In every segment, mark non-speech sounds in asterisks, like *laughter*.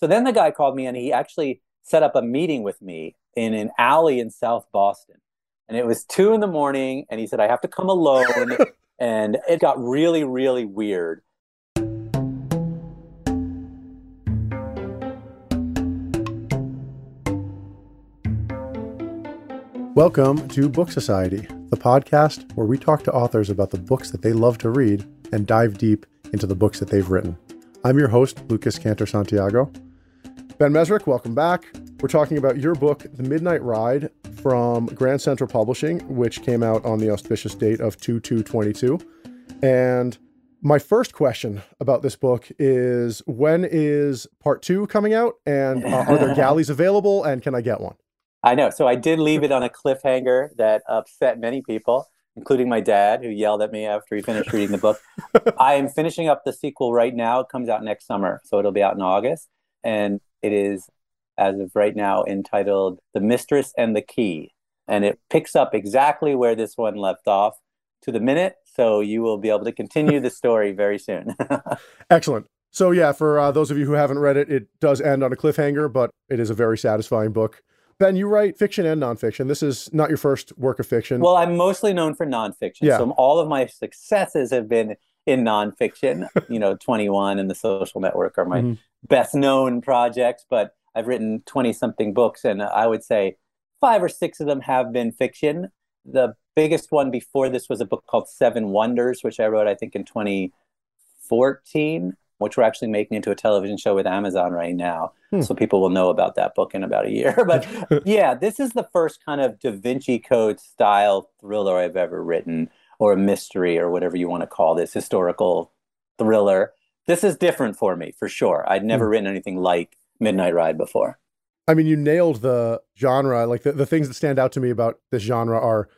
So then the guy called me and he actually set up a meeting with me in an alley in South Boston. And it was two in the morning, and he said, I have to come alone. *laughs* and it got really, really weird. Welcome to Book Society, the podcast where we talk to authors about the books that they love to read and dive deep into the books that they've written. I'm your host, Lucas Cantor Santiago. Ben Mezrich, welcome back. We're talking about your book, The Midnight Ride, from Grand Central Publishing, which came out on the auspicious date of 2 2 And my first question about this book is when is part two coming out? And uh, are there *laughs* galleys available? And can I get one? I know. So I did leave it on a cliffhanger that upset many people, including my dad, who yelled at me after he finished reading the book. *laughs* I am finishing up the sequel right now. It comes out next summer, so it'll be out in August, and it is, as of right now, entitled "The Mistress and the Key," and it picks up exactly where this one left off to the minute. So you will be able to continue the story very soon. *laughs* Excellent. So yeah, for uh, those of you who haven't read it, it does end on a cliffhanger, but it is a very satisfying book. Ben, you write fiction and nonfiction. This is not your first work of fiction. Well, I'm mostly known for nonfiction. Yeah. So all of my successes have been in nonfiction. *laughs* you know, 21 and The Social Network are my mm-hmm. Best known projects, but I've written 20 something books, and I would say five or six of them have been fiction. The biggest one before this was a book called Seven Wonders, which I wrote, I think, in 2014 which we're actually making into a television show with Amazon right now. Hmm. So people will know about that book in about a year. *laughs* But *laughs* yeah, this is the first kind of Da Vinci Code style thriller I've ever written, or a mystery, or whatever you want to call this historical thriller. This is different for me, for sure. I'd never hmm. written anything like Midnight Ride before. I mean, you nailed the genre. Like the, the things that stand out to me about this genre are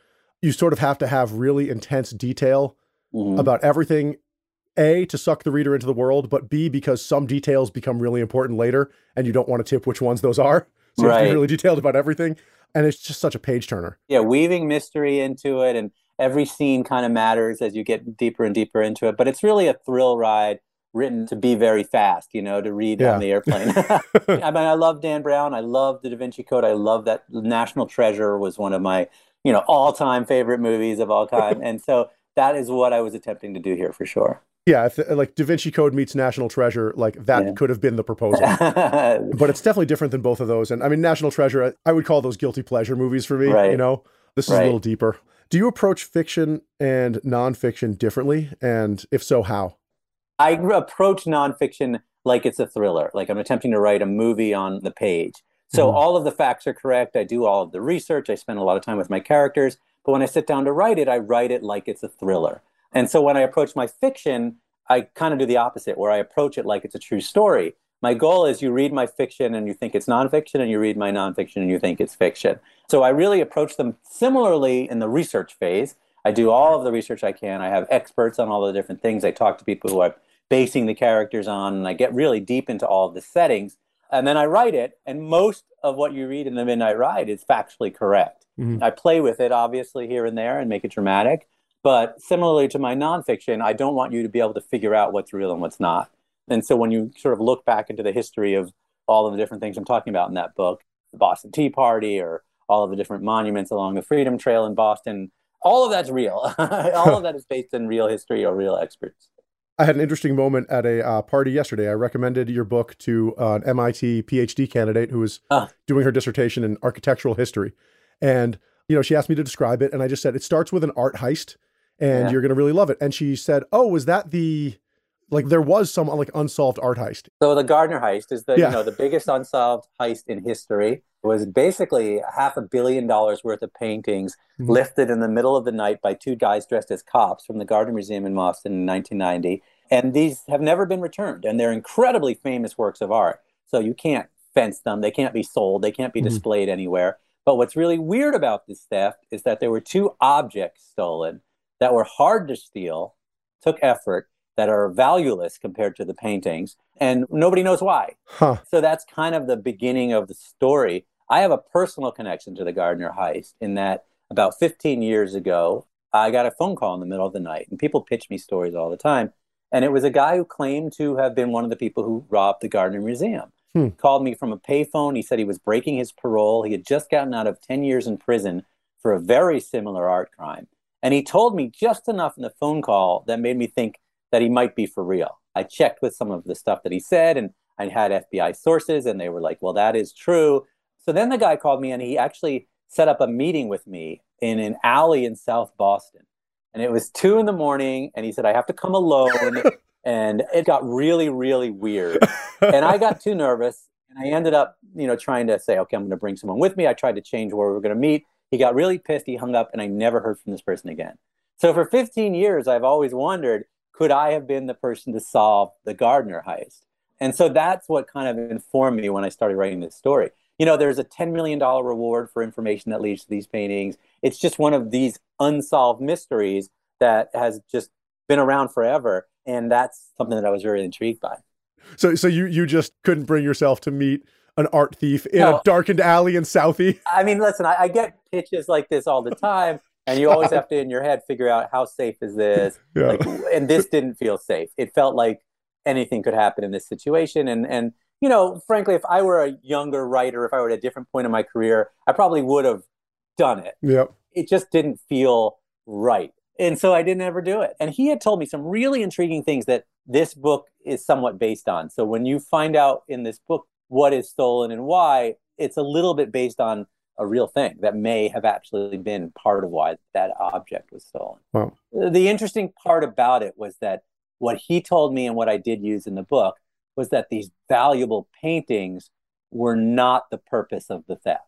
you sort of have to have really intense detail mm-hmm. about everything a, to suck the reader into the world, but B, because some details become really important later and you don't want to tip which ones those are. *laughs* So you right. have to be really detailed about everything. And it's just such a page turner. Yeah, weaving mystery into it and every scene kind of matters as you get deeper and deeper into it. But it's really a thrill ride written to be very fast, you know, to read yeah. on the airplane. *laughs* I mean, I love Dan Brown. I love the Da Vinci Code. I love that National Treasure was one of my, you know, all time favorite movies of all time. and so that is what I was attempting to do here for sure. Yeah, if, like Da Vinci Code meets National Treasure, like that yeah. could have been the proposal. *laughs* but it's definitely different than both of those. And I mean, National Treasure, I would call those guilty pleasure movies for me. Right. You know, this is right. a little deeper. Do you approach fiction and nonfiction differently? And if so, how? I approach nonfiction like it's a thriller, like I'm attempting to write a movie on the page. So mm-hmm. all of the facts are correct. I do all of the research. I spend a lot of time with my characters. But when I sit down to write it, I write it like it's a thriller. And so when I approach my fiction, I kind of do the opposite, where I approach it like it's a true story. My goal is you read my fiction and you think it's nonfiction, and you read my nonfiction and you think it's fiction. So I really approach them similarly in the research phase. I do all of the research I can. I have experts on all the different things. I talk to people who I'm basing the characters on, and I get really deep into all of the settings. And then I write it, and most of what you read in The Midnight Ride is factually correct. Mm-hmm. I play with it, obviously, here and there and make it dramatic. But similarly to my nonfiction, I don't want you to be able to figure out what's real and what's not. And so when you sort of look back into the history of all of the different things I'm talking about in that book, the Boston Tea Party or all of the different monuments along the Freedom Trail in Boston, all of that's real. *laughs* all of that is based in real history or real experts. I had an interesting moment at a uh, party yesterday. I recommended your book to uh, an MIT PhD candidate who was uh. doing her dissertation in architectural history. And, you know, she asked me to describe it. And I just said, it starts with an art heist and yeah. you're going to really love it. And she said, "Oh, was that the like there was some like unsolved art heist?" So the Gardner heist is the yeah. you know the biggest unsolved heist in history. It was basically half a billion dollars worth of paintings mm-hmm. lifted in the middle of the night by two guys dressed as cops from the Gardner Museum in Boston in 1990. And these have never been returned, and they're incredibly famous works of art. So you can't fence them; they can't be sold, they can't be mm-hmm. displayed anywhere. But what's really weird about this theft is that there were two objects stolen that were hard to steal, took effort, that are valueless compared to the paintings, and nobody knows why. Huh. So that's kind of the beginning of the story. I have a personal connection to the Gardner heist in that about 15 years ago, I got a phone call in the middle of the night, and people pitch me stories all the time. And it was a guy who claimed to have been one of the people who robbed the Gardner Museum. hmm. called me from a payphone. He said he was breaking his parole. He had just gotten out of 10 years in prison for a very similar art crime. And he told me just enough in the phone call that made me think that he might be for real. I checked with some of the stuff that he said, and I had FBI sources, and they were like, well, that is true. So then the guy called me, and he actually set up a meeting with me in an alley in South Boston. And it was two in the morning, and he said, I have to come alone. *laughs* and it got really, really weird. and I got too nervous. And I ended up, you know, trying to say, okay, I'm going to bring someone with me. I tried to change where we were going to meet. He got really pissed. He hung up, and I never heard from this person again. So for 15 years, I've always wondered could I have been the person to solve the Gardner heist? And so that's what kind of informed me when I started writing this story. You know, there's a $10 million reward for information that leads to these paintings. It's just one of these unsolved mysteries that has just been around forever. And that's something that I was very intrigued by. So, so you, you just couldn't bring yourself to meet an art thief in no. a darkened alley in Southie? *laughs* I mean, listen, I, I get pitches like this all the time and you always *laughs* have to in your head figure out how safe is this *laughs* yeah. like, and this didn't feel safe it felt like anything could happen in this situation and and you know frankly if i were a younger writer if i were at a different point in my career i probably would have done it. Yep. It just didn't feel right. And so i didn't ever do it. And he had told me some really intriguing things that this book is somewhat based on. So when you find out in this book what is stolen and why it's a little bit based on a real thing that may have actually been part of why that object was stolen. Wow. The interesting part about it was that what he told me and what I did use in the book was that these valuable paintings were not the purpose of the theft.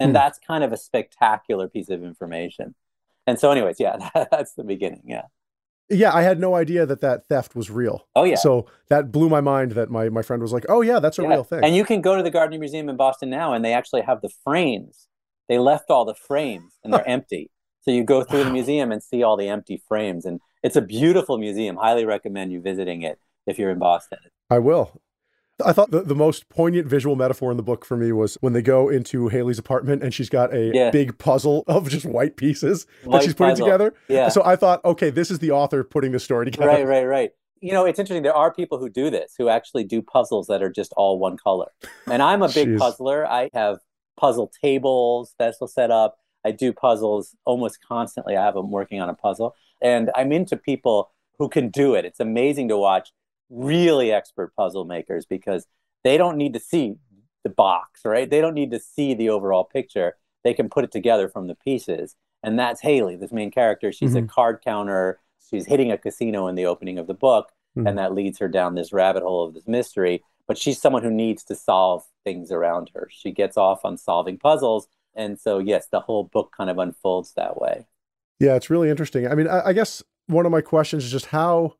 And hmm. that's kind of a spectacular piece of information. And so, anyways, yeah, *laughs* that's the beginning. Yeah. Yeah, I had no idea that that theft was real. Oh yeah. So that blew my mind that my my friend was like, "Oh yeah, that's a yeah. real thing." And you can go to the Gardner Museum in Boston now and they actually have the frames. They left all the frames and they're *laughs* empty. So you go through wow. the museum and see all the empty frames and it's a beautiful museum. Highly recommend you visiting it if you're in Boston. I will. I thought the, the most poignant visual metaphor in the book for me was when they go into Haley's apartment and she's got a yeah. big puzzle of just white pieces white that she's putting puzzle. together. Yeah. So I thought, okay, this is the author putting the story together. Right, right, right. You know, it's interesting. There are people who do this, who actually do puzzles that are just all one color. And I'm a big *laughs* puzzler. I have puzzle tables that's set up. I do puzzles almost constantly. I have them working on a puzzle. And I'm into people who can do it. It's amazing to watch really expert puzzle makers because they don't need to see the box, right? They don't need to see the overall picture. They can put it together from the pieces. And that's Haley, this main character. She's mm-hmm. a card counter. She's hitting a casino in the opening of the book, mm-hmm. and that leads her down this rabbit hole of this mystery. But she's someone who needs to solve things around her. She gets off on solving puzzles. And so, yes, the whole book kind of unfolds that way. Yeah, it's really interesting. I mean, I, I guess one of my questions is just how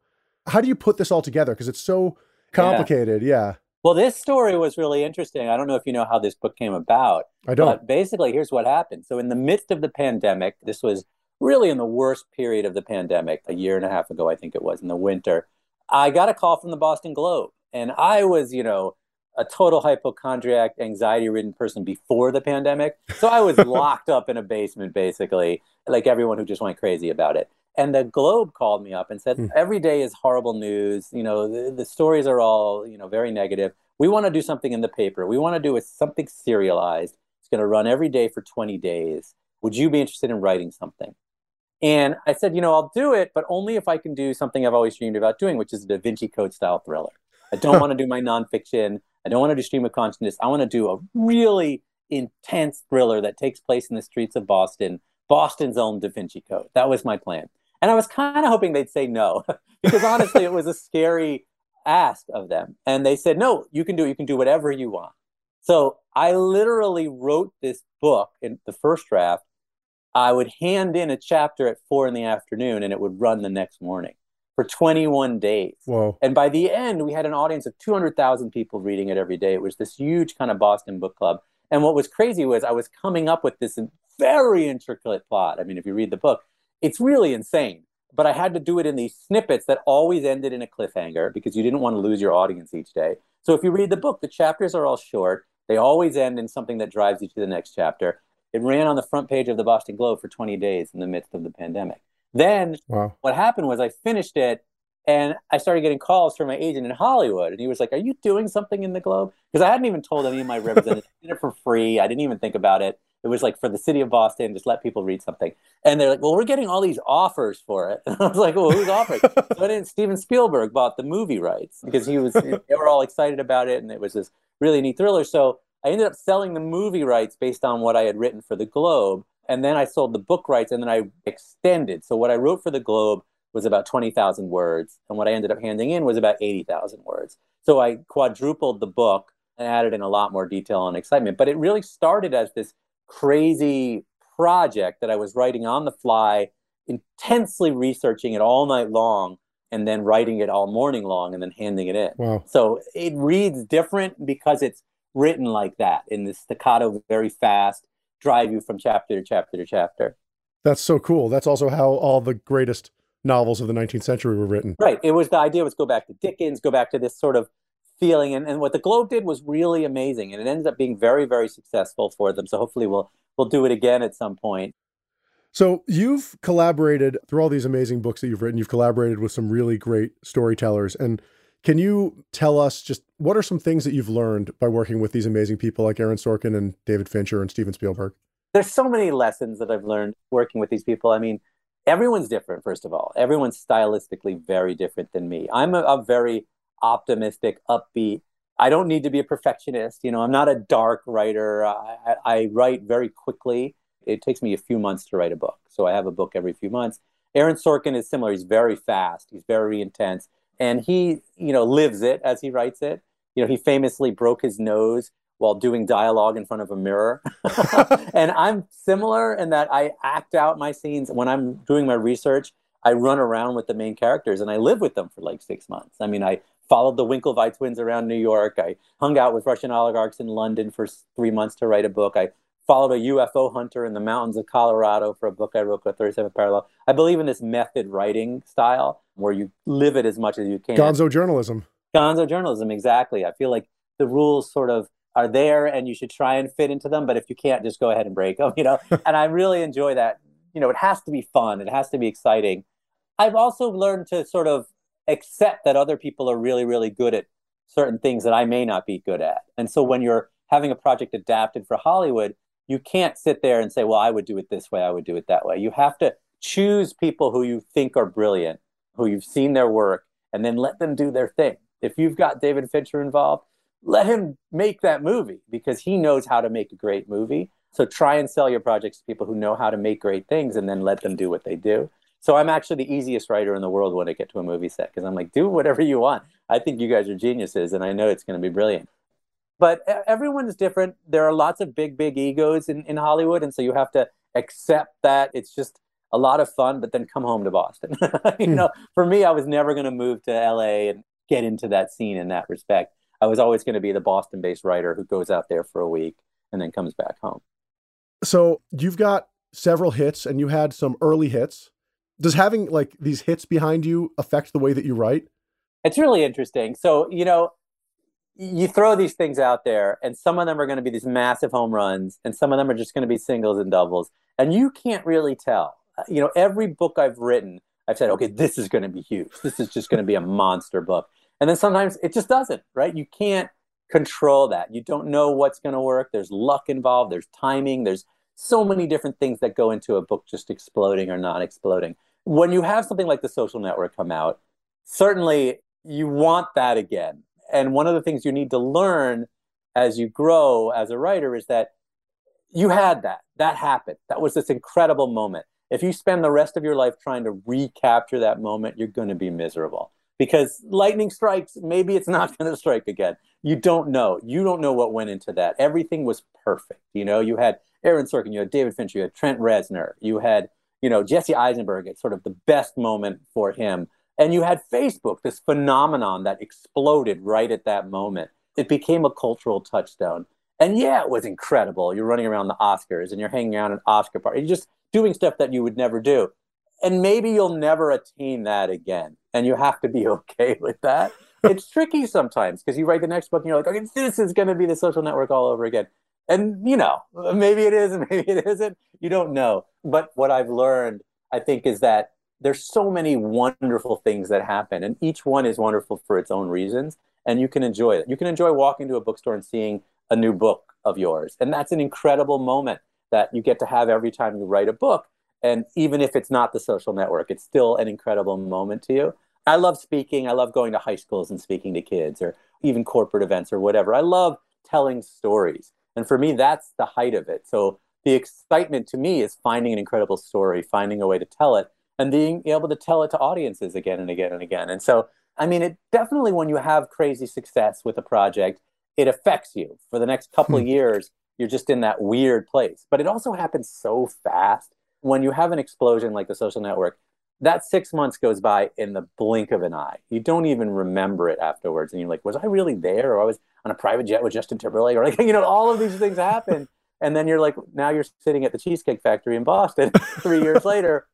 how do you put this all together? Because it's so complicated. Yeah. yeah. Well, this story was really interesting. I don't know if you know how this book came about. I don't. But basically, here's what happened. So, in the midst of the pandemic, this was really in the worst period of the pandemic, a year and a half ago, I think it was, in the winter. I got a call from the Boston Globe, and I was, you know, a total hypochondriac, anxiety ridden person before the pandemic. So I was *laughs* locked up in a basement, basically, like everyone who just went crazy about it and the globe called me up and said mm. every day is horrible news. You know the, the, stories are all you know very negative. We want to do something in the paper. We want to do something serialized. It's going to run every day for 20 days. Would you be interested in writing something? And i said you know i'll do it but only if i can do something i've always dreamed about doing which is a da vinci code style thriller. I don't want to do my nonfiction. I don't want to do stream of consciousness. I want to do a really intense thriller that takes place in the streets of boston boston's own da vinci code. That was my plan and I was kind of hoping they'd say no, *laughs* because honestly, it was a scary ask of them. And they said, no, you can do it. You can do whatever you want. So I literally wrote this book in the first draft. I would hand in a chapter at four in the afternoon and it would run the next morning for 21 days. Whoa. And by the end, we had an audience of 200,000 people reading it every day. It was this huge kind of Boston book club. And what was crazy was I was coming up with this very intricate plot. I mean, if you read the book, it's really insane. But I had to do it in these snippets that always ended in a cliffhanger because you didn't want to lose your audience each day. So if you read the book, the chapters are all short. They always end in something that drives you to the next chapter. It ran on the front page of the Boston Globe for 20 days in the midst of the pandemic. Then wow. what happened was I finished it And I started getting calls from my agent in Hollywood, and he was like, "Are you doing something in the Globe?" Because I hadn't even told any of my representatives. I did it for free. I didn't even think about it. It was like for the city of Boston, just let people read something. And they're like, "Well, we're getting all these offers for it." And *laughs* I was like, "Well, who's offering?" *laughs* so then Steven Spielberg bought the movie rights because he was. *laughs* they were all excited about it, and it was this really neat thriller. So I ended up selling the movie rights based on what I had written for the Globe, and then I sold the book rights, and then I extended. So what I wrote for the Globe was about 20,000 words. And what I ended up handing in was about 80,000 words. So I quadrupled the book and added in a lot more detail and excitement. But it really started as this crazy project that I was writing on the fly, intensely researching it all night long, and then writing it all morning long and then handing it in. Wow. So it reads different because it's written like that in this staccato, very fast, drive you from chapter to chapter to chapter. That's so cool. That's also how all the greatest novels of the 19th century were written. Right. It was the idea was go back to Dickens, go back to this sort of feeling. And, and what the Globe did was really amazing. And it ended up being very, very successful for them. So hopefully we'll we'll do it again at some point. So you've collaborated through all these amazing books that you've written, you've collaborated with some really great storytellers. And can you tell us just what are some things that you've learned by working with these amazing people like Aaron Sorkin and David Fincher and Steven Spielberg? There's so many lessons that I've learned working with these people. I mean, everyone's different first of all everyone's stylistically very different than me i'm a, a, very optimistic upbeat. I don't need to be a perfectionist you know i'm not a dark writer. I, I, write very quickly. It takes me a few months to write a book. So i have a book every few months. Aaron sorkin is similar. He's very fast. He's very intense. And he you know lives it as he writes it. You know he famously broke his nose while doing dialogue in front of a mirror. *laughs* and I'm similar in that I act out my scenes. When I'm doing my research. I run around with the main characters and I live with them for like six months. I mean, I followed the Winklevi twins around New York. I hung out with Russian oligarchs in London for three months to write a book. I followed a UFO hunter in the mountains of Colorado for a book I wrote called 37th Parallel. I believe in this method writing style where you live it as much as you can. Gonzo journalism. Gonzo journalism, exactly. I feel like the rules sort of are there and you should try and fit into them. But if you can't, just go ahead and break them, *laughs* you know? *laughs* and I really enjoy that. You know, it has to be fun, it has to be exciting. I've also learned to sort of accept that other people are really, really good at certain things that I may not be good at. And so when you're having a project adapted for Hollywood, you can't sit there and say, well, I would do it this way, I would do it that way. You have to choose people who you think are brilliant, who you've seen their work, and then let them do their thing. If you've got David Fincher involved, let him make that movie because he knows how to make a great movie. So try and sell your projects to people who know how to make great things and then let them do what they do. So I'm actually the easiest writer in the world when I get to a movie set because I'm like, do whatever you want. I think you guys are geniuses and I know it's going to be brilliant. But everyone is different. There are lots of big, big egos in, in Hollywood. And so you have to accept that it's just a lot of fun, but then come home to Boston. *laughs* you hmm. know, for me, I was never going to move to LA and get into that scene in that respect. I was always going to be the Boston based writer who goes out there for a week and then comes back home. So you've got several hits and you had some early hits. Does having like these hits behind you affect the way that you write? It's really interesting. So, you know, you throw these things out there and some of them are going to be these massive home runs and some of them are just going to be singles and doubles and you can't really tell. Uh, you know, every book I've written, I've said, okay, this is going to be huge. This is just going to be a monster book. And then sometimes it just doesn't, right? You can't control that. You don't know what's going to work. There's luck involved, there's timing, there's so many different things that go into a book just exploding or not exploding. When you have something like The Social Network come out, certainly you want that again. And one of the things you need to learn as you grow as a writer is that you had that. That happened. That was this incredible moment. If you spend the rest of your life trying to recapture that moment, you're going to be miserable because lightning strikes maybe it's not *laughs* going to strike again you don't know you don't know what went into that everything was perfect you know you had aaron sorkin you had david fincher you had trent reznor you had you know jesse eisenberg at sort of the best moment for him. And you had facebook this phenomenon that exploded right at that moment. It became a cultural touchstone. And yeah it was incredible. You're running around the oscars and you're hanging out at an oscar party you're just doing stuff that you would never do. And maybe you'll never attain that again. And you have to be *laughs* okay with that. *laughs* It's tricky sometimes because you write the next book and you're like okay this is going to be the social network all over again and you know maybe it is and *laughs* maybe it isn't you don't know but what i've learned i think is that there's so many wonderful things that happen, and each one is wonderful for its own reasons, and you can enjoy it. You can enjoy walking to a bookstore and seeing a new book of yours, and that's an incredible moment that you get to have every time you write a book. And even if it's not the social network, it's still an incredible moment to you. I love speaking. I love going to high schools and speaking to kids or even corporate events or whatever. I love telling stories. And for me, that's the height of it. So the excitement to me is finding an incredible story, finding a way to tell it, and being able to tell it to audiences again and again and again. And so, I mean, it definitely, when you have crazy success with a project, it affects you for the next couple of hmm. years. You're just in that weird place. But it also happens so fast. When you have an explosion like the social network, that six months goes by in the blink of an eye. You don't even remember it afterwards. And you're like, was I really there? Or I was on a private jet with Justin Timberlake? Or like, *laughs* you know, all of these things happen. and then you're like, now you're sitting at the Cheesecake Factory in Boston *laughs* three years later,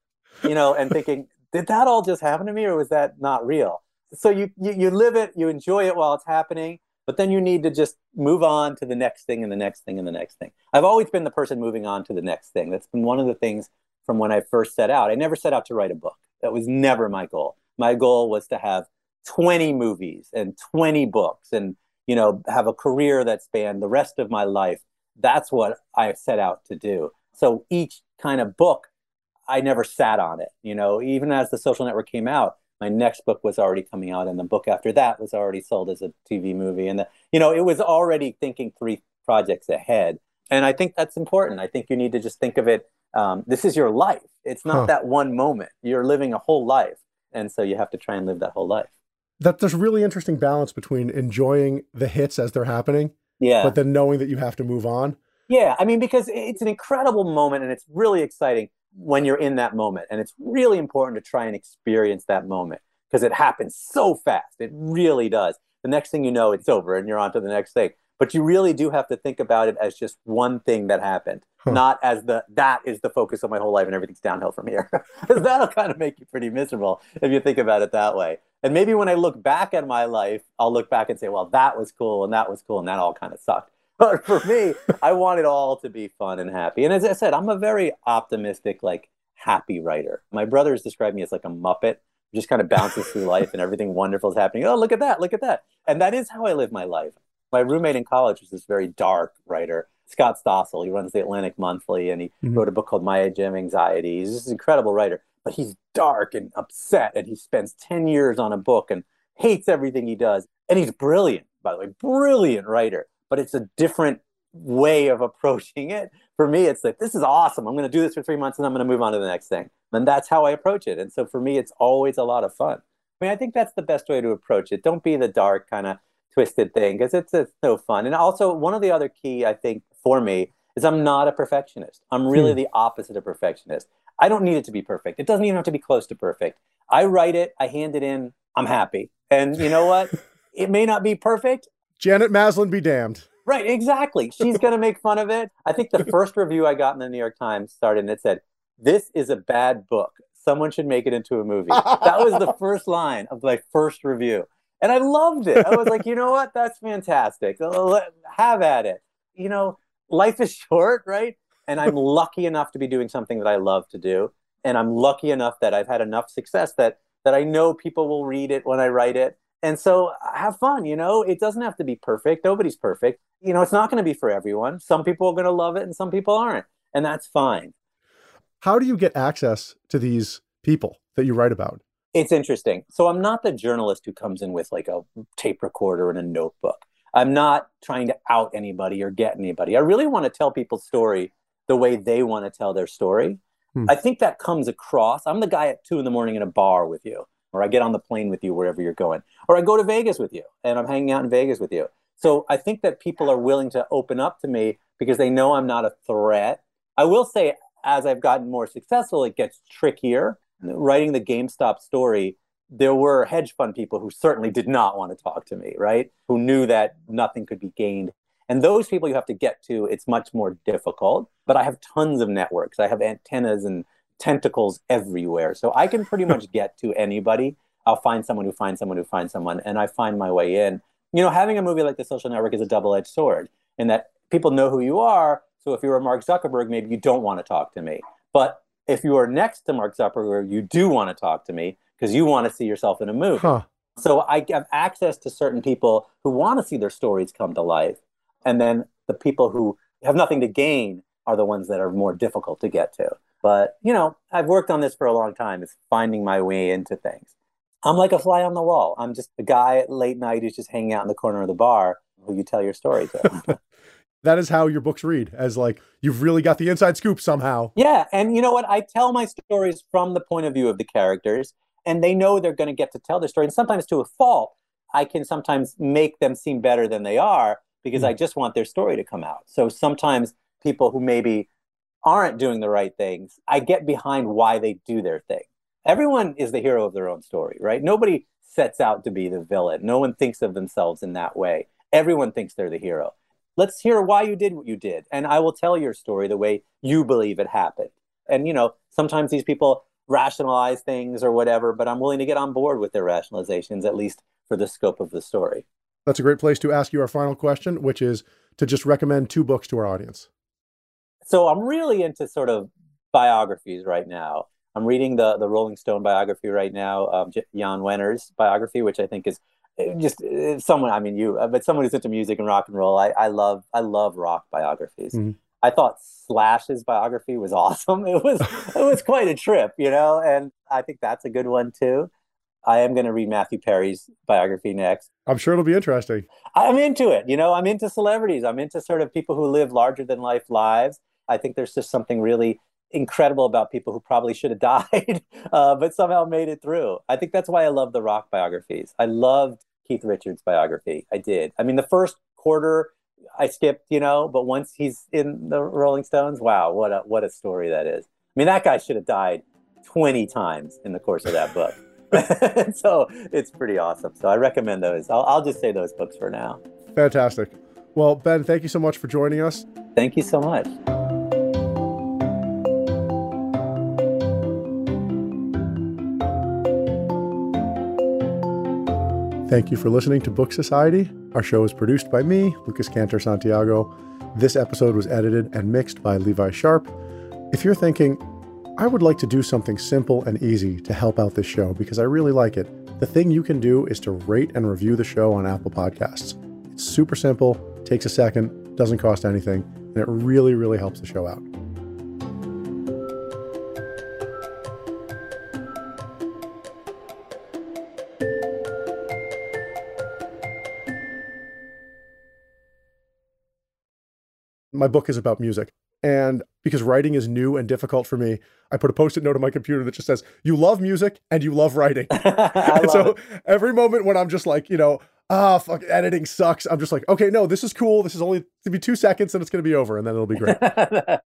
you know, and thinking, did that all just happen to me or was that not real? So you, you, you live it, you enjoy it while it's happening, but then you need to just move on to the next thing and the next thing and the next thing. I've always been the person moving on to the next thing. That's been one of the things from when I first set out. I never set out to write a book. That was never my goal. My goal was to have 20 movies and 20 books and you know have a career that spanned the rest of my life. That's what I set out to do. So each kind of book I never sat on it, you know, even as the social network came out, my next book was already coming out and the book after that was already sold as a TV movie and the, you know, it was already thinking three projects ahead. And I think that's important. I think you need to just think of it um, this is your life. It's not huh. that one moment. You're living a whole life. And so you have to try and live that whole life. That there's really interesting balance between enjoying the hits as they're happening, yeah, but then knowing that you have to move on. Yeah, I mean, because it's an incredible moment and it's really exciting when you're in that moment. And it's really important to try and experience that moment because it happens so fast. It really does. The next thing you know, it's over and you're on to the next thing but you really do have to think about it as just one thing that happened huh. not as the that is the focus of my whole life and everything's downhill from here *laughs* because that'll kind of make you pretty miserable if you think about it that way and maybe when i look back at my life i'll look back and say well that was cool and that was cool and that all kind of sucked. *laughs* But for me i want it all to be fun and happy. And as i said i'm a very optimistic like happy writer. My brothers describe me as like a muppet just kind of bounces through life and everything wonderful is happening. Oh look at that look at that. And that is how i live my life. My roommate in college was this very dark writer, Scott Stossel. He runs the Atlantic Monthly and he mm-hmm. wrote a book called My Age of Anxiety. He's just an incredible writer, but he's dark and upset and he spends 10 years on a book and hates everything he does. And he's brilliant, by the way, brilliant writer, but it's a different way of approaching it. For me, it's like, this is awesome. I'm going to do this for three months and I'm going to move on to the next thing. And that's how I approach it. And so for me, it's always a lot of fun. I mean, I think that's the best way to approach it. Don't be the dark kind of twisted thing because it's, it's so fun. And also, one of the other key, I think, for me is I'm not a perfectionist. I'm really hmm. the opposite of perfectionist. I don't need it to be perfect. It doesn't even have to be close to perfect. I write it, I hand it in, I'm happy. And you know what? *laughs* it may not be perfect. Janet Maslin be damned. Right, exactly. She's going to make fun of it. I think the *laughs* first review I got in the New York Times started and it said, This is a bad book. Someone should make it into a movie. that was the *laughs* first line of my first review. And I loved it. I was like, you know what? That's fantastic. Have at it. You know, life is short, right? And *laughs* I'm lucky enough to be doing something that I love to do. And I'm lucky enough that I've had enough success that that I know people will read it when I write it. And so have fun, you know, it doesn't have to be perfect. Nobody's perfect. You know, it's not going to be for everyone. Some people are going to love it and some people aren't. And that's fine. How do you get access to these people that you write about? It's interesting. So I'm not the journalist who comes in with like a tape recorder and a notebook. I'm not trying to out anybody or get anybody. I really want to tell people's story the way they want to tell their story. Hmm. I think that comes across. I'm the guy at two in the morning in a bar with you, or I get on the plane with you wherever you're going, or I go to Vegas with you and I'm hanging out in Vegas with you. So I think that people are willing to open up to me because they know I'm not a threat. I will say, as I've gotten more successful, it gets trickier writing the GameStop story, there were hedge fund people who certainly did not want to talk to me, right? Who knew that nothing could be gained. And those people you have to get to, it's much more difficult. But I have tons of networks. I have antennas and tentacles everywhere. So I can pretty much get to anybody. I'll find someone who finds someone who finds someone, and I find my way in. You know, having a movie like The Social Network is a double edged sword in that people know who you are. So if you're a Mark Zuckerberg, maybe you don't want to talk to me. But if you are next to Mark Zuckerberg, you do want to talk to me because you want to see yourself in a movie. Huh. So I have access to certain people who want to see their stories come to life. And then the people who have nothing to gain are the ones that are more difficult to get to. But, you know, I've worked on this for a long time. It's finding my way into things. I'm like a fly on the wall. I'm just a guy at late night who's just hanging out in the corner of the bar who you tell your story to. *laughs* that is how your books read as like you've really got the inside scoop somehow. Yeah, and you know what? I tell my stories from the point of view of the characters and they know they're going to get to tell their story and sometimes to a fault. I can sometimes make them seem better than they are because mm. I just want their story to come out. So sometimes people who maybe aren't doing the right things, I get behind why they do their thing. Everyone is the hero of their own story, right? Nobody sets out to be the villain. No one thinks of themselves in that way. Everyone thinks they're the hero. Let's hear why you did what you did. And I will tell your story the way you believe it happened. And, you know, sometimes these people rationalize things or whatever, but I'm willing to get on board with their rationalizations, at least for the scope of the story. That's a great place to ask you our final question, which is to just recommend two books to our audience so I'm really into sort of biographies right now. I'm reading the the Rolling Stone biography right now, um, Jan Wenner's biography, which I think is eh, just eh, someone. I mean, you, uh, but someone who's into music and rock and roll. I, I love I love rock biographies. Mm-hmm. I thought Slash's biography was *laughs* awesome. It was it was quite a trip, you know, and I think that's a good one too. I am going to read Matthew Perry's biography next. I'm sure it'll be interesting. I'm into it. You know, I'm into celebrities. I'm into sort of people who live larger than life lives. I think there's just something really incredible about people who probably should have *laughs* died, uh, but somehow made it through. I think that's why I love the rock biographies. I loved Keith Richards' biography. I did. I mean, the first quarter I skipped, you know, but once he's in the Rolling Stones, wow, what a what a story that is. I mean, that guy should have died 20 times in the course of that book. *laughs* so it's pretty awesome. So I recommend those. I'll, I'll just say those books for now. Fantastic. Well, Ben, thank you so much for joining us. Thank you so much. Thank you for listening to Book Society. Our show is produced by me, Lucas Cantor Santiago. This episode was edited and mixed by Levi Sharp. If you're thinking, I would like to do something simple and easy to help out this show because I really like it, the thing you can do is to rate and review the show on Apple Podcasts. It's super simple, takes a second, doesn't cost anything, and it really, really helps the show out. my book is about music. And because writing is new and difficult for me, I put a post it note on my computer that just says, You love music and you love writing. *laughs* and so it. every moment when I'm just like, you know, ah, fuck, editing sucks, I'm just like, okay, no, this is cool. This is only to be two seconds and it's going to be over and then it'll be great. *laughs*